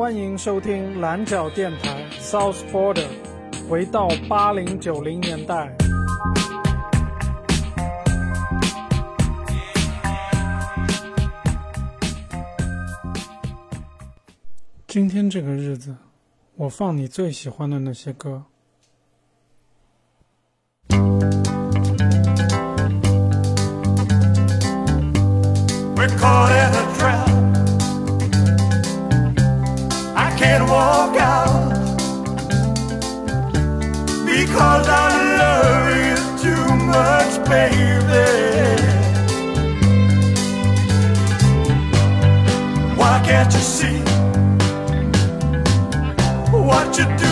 欢迎收听蓝角电台 South Border，回到八零九零年代。今天这个日子，我放你最喜欢的那些歌。Can't you see? What you're doing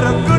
got a good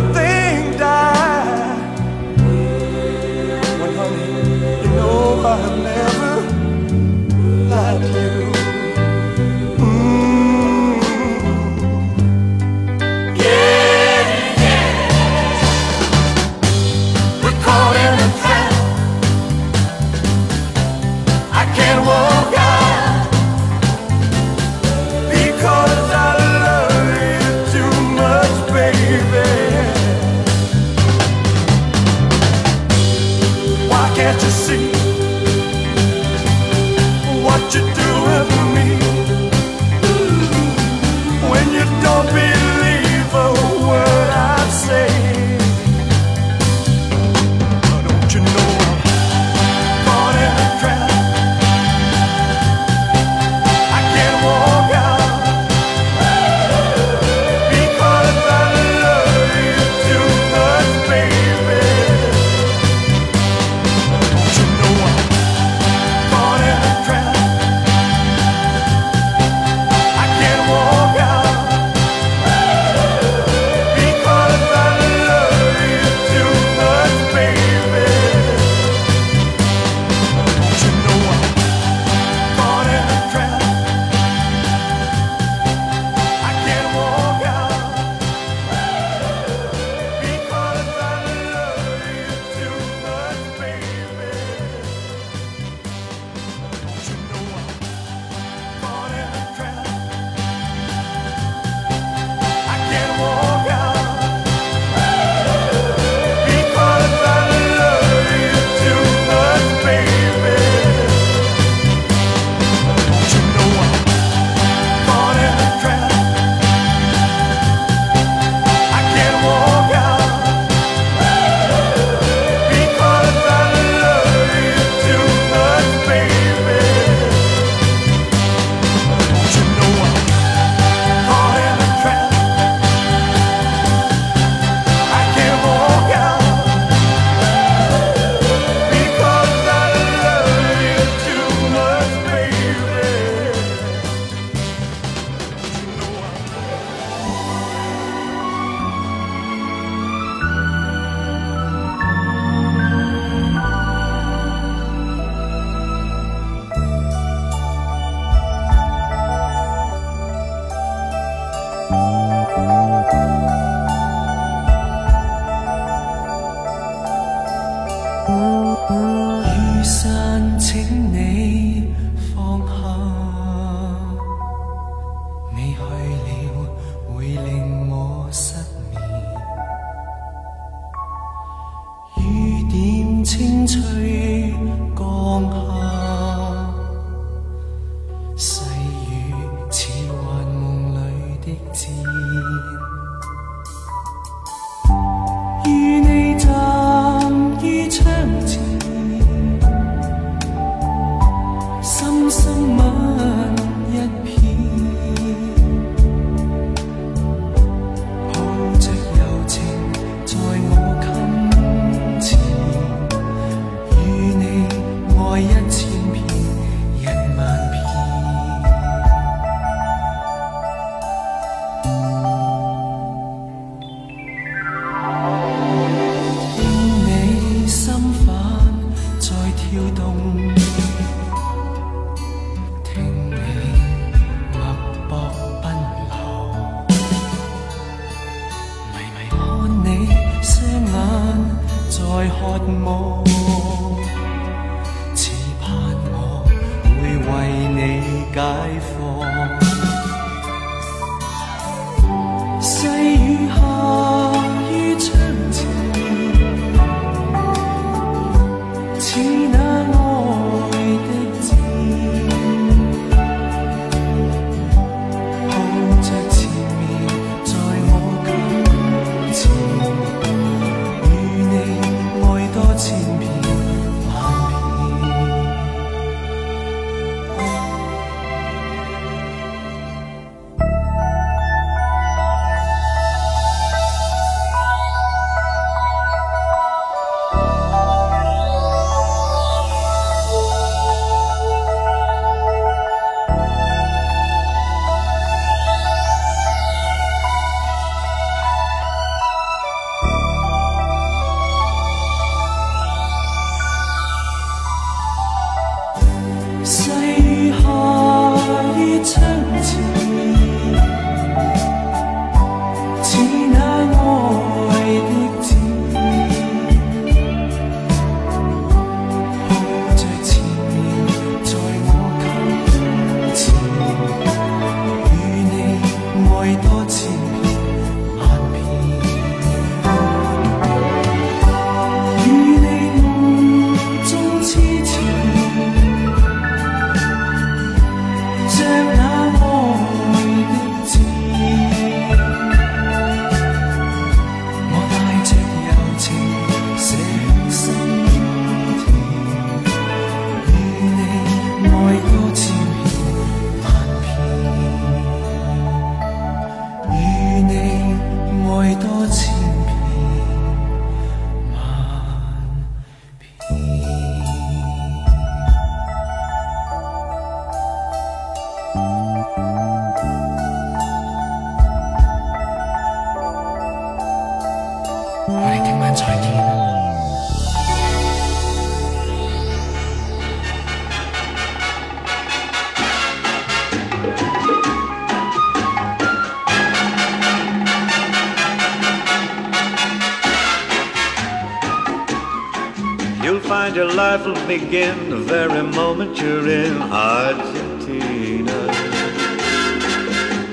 begin the very moment you're in Argentina.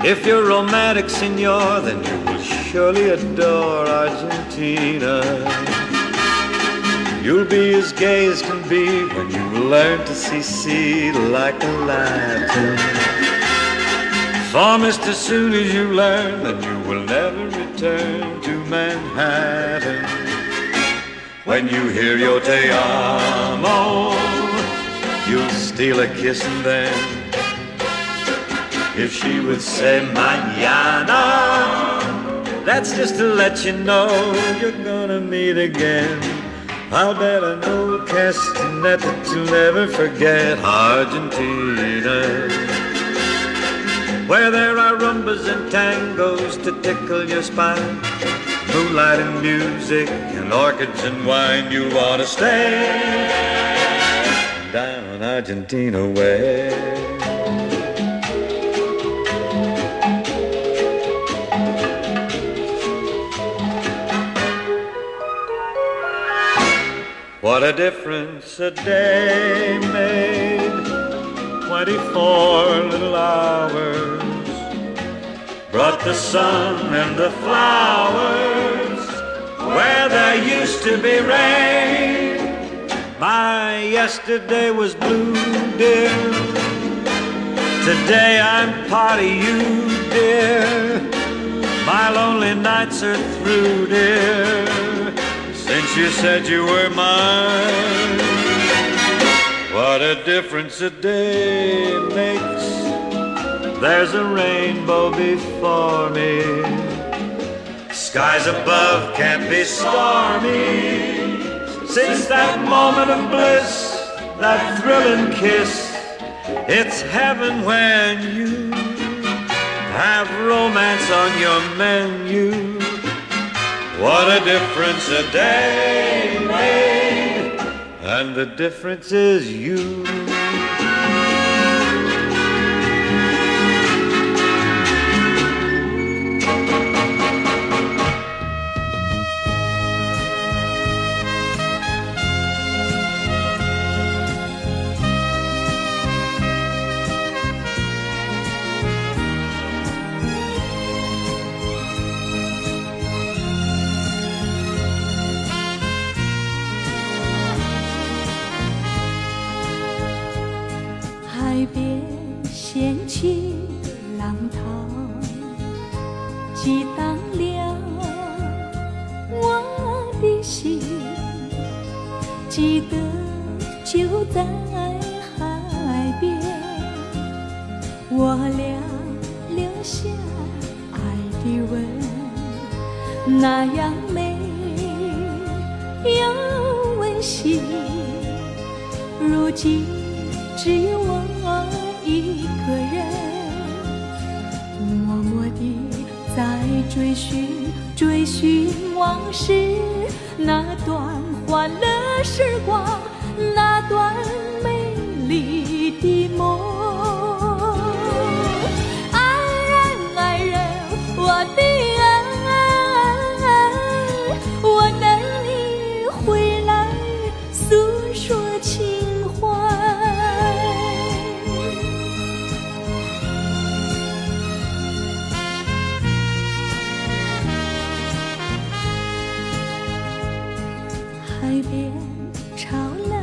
If you're romantic, senor, then you will surely adore Argentina. You'll be as gay as can be when you learn to see sea like a Latin. Just as soon as you learn, then you will never return to Manhattan. When you hear your te amo, you'll steal a kiss and then if she would say mañana, that's just to let you know you're gonna meet again. I'll bet an old you'll never forget Argentina. Where there are rumbas and tangos to tickle your spine Moonlight and music and orchids and wine You'll want to stay down Argentina way What a difference a day made. 24 little hours brought the sun and the flowers where there used to be rain. My yesterday was blue, dear. Today I'm part of you, dear. My lonely nights are through, dear. Since you said you were mine. What a difference a day makes. There's a rainbow before me. Skies above can't be stormy. Since that moment of bliss, that thrilling kiss, it's heaven when you have romance on your menu. What a difference a day made, and the difference is you. 当美有温馨如今只有我一个人默默地在追寻追寻往事那段欢乐时光那段美丽的梦。海边潮来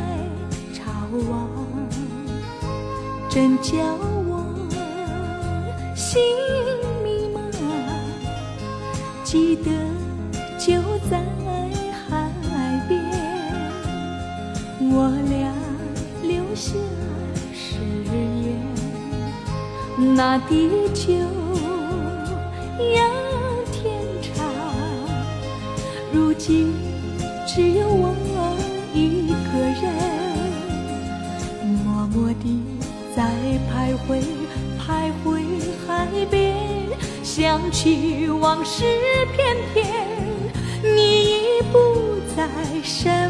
潮往真叫我心迷茫记得就在海边我俩留下誓言那地久想起往事片片，你已不在身边。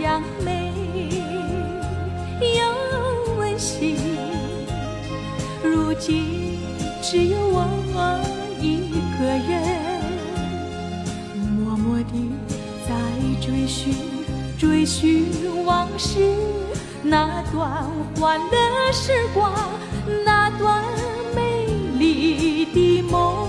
样美又温馨如今只有我一个人默默地在追寻追寻往事那段欢乐时光那段美丽的梦。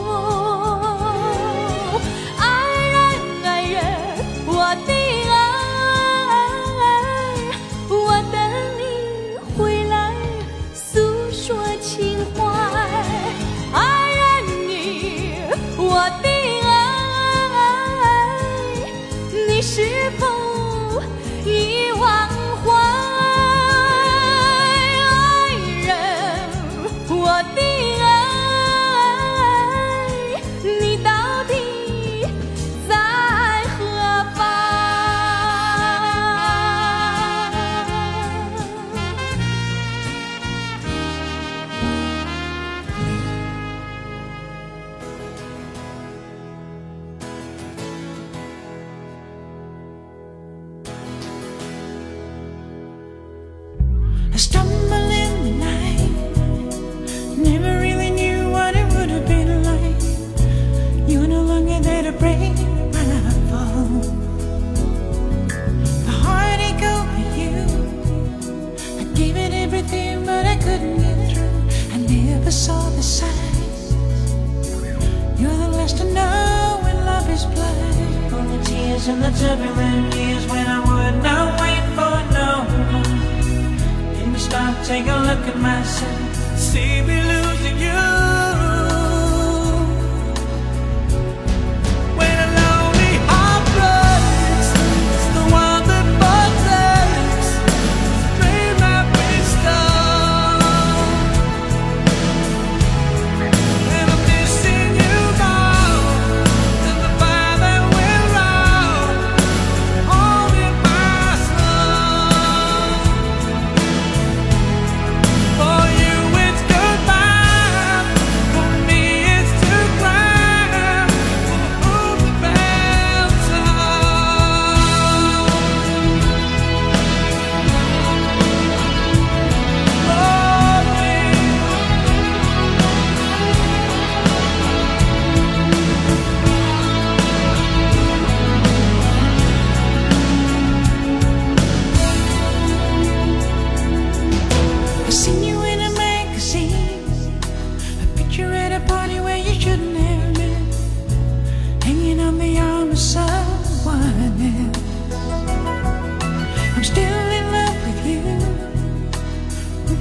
I'm still in love with you.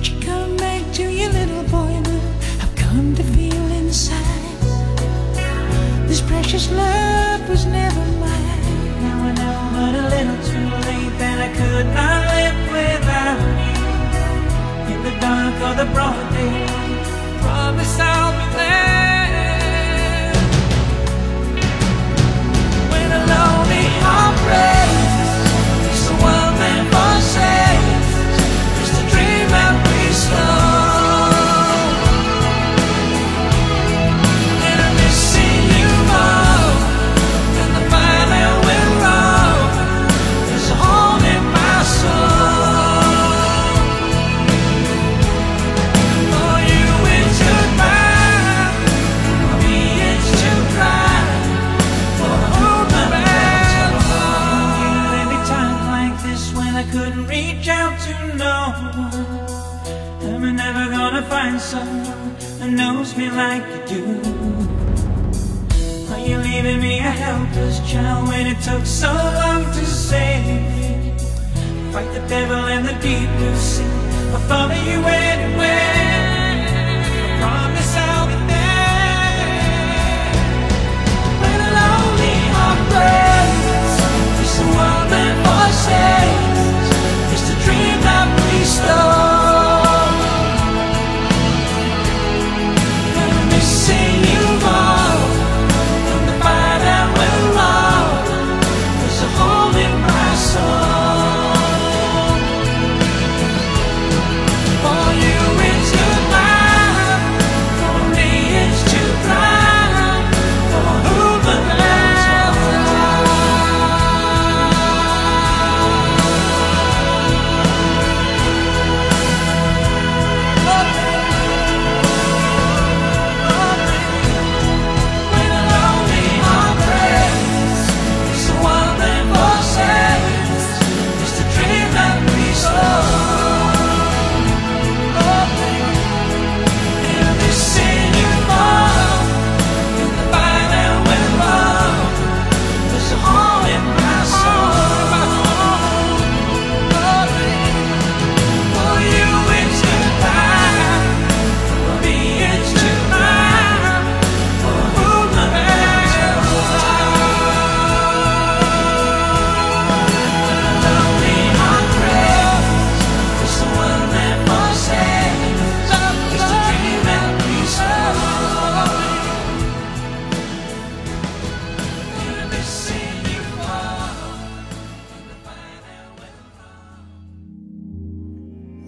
You come back to your little boy? I've come to feel inside this precious love was never mine. Now I know, but a little too late that I could not live without you. In the dark or the broad day, promise I'll be.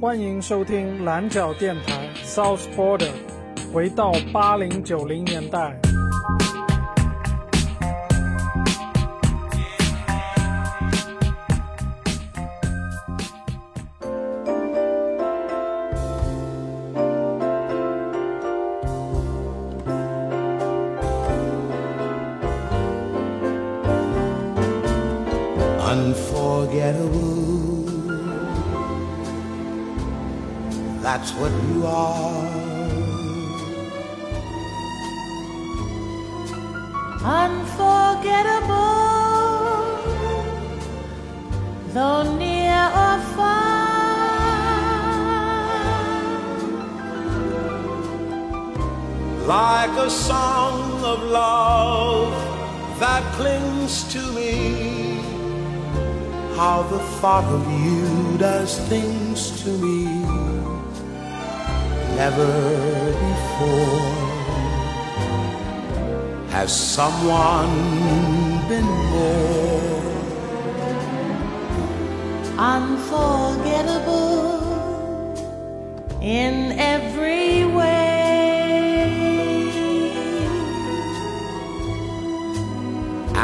欢迎收听蓝角电台 South Border，回到八零九零年代。Like a song of love that clings to me. How the thought of you does things to me. Never before has someone been more. unforgettable in every way.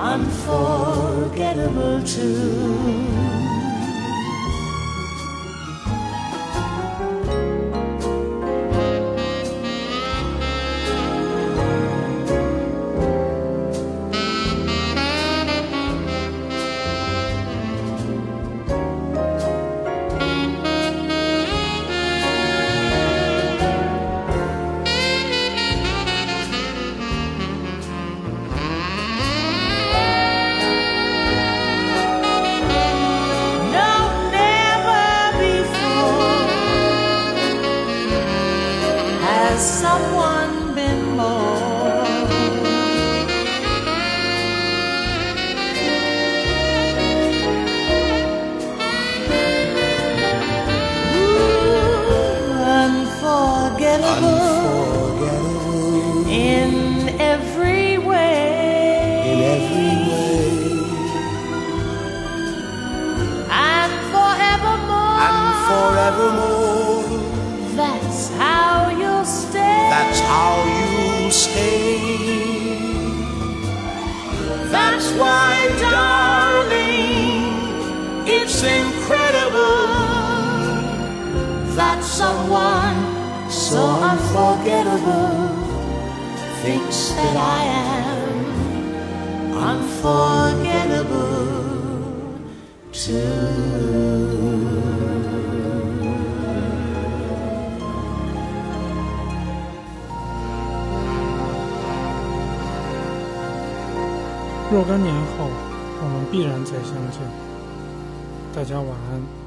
unforgettable too. It's incredible that someone so unforgettable thinks that I am unforgettable too. 若干年后，我们必然再相见。大家晚安。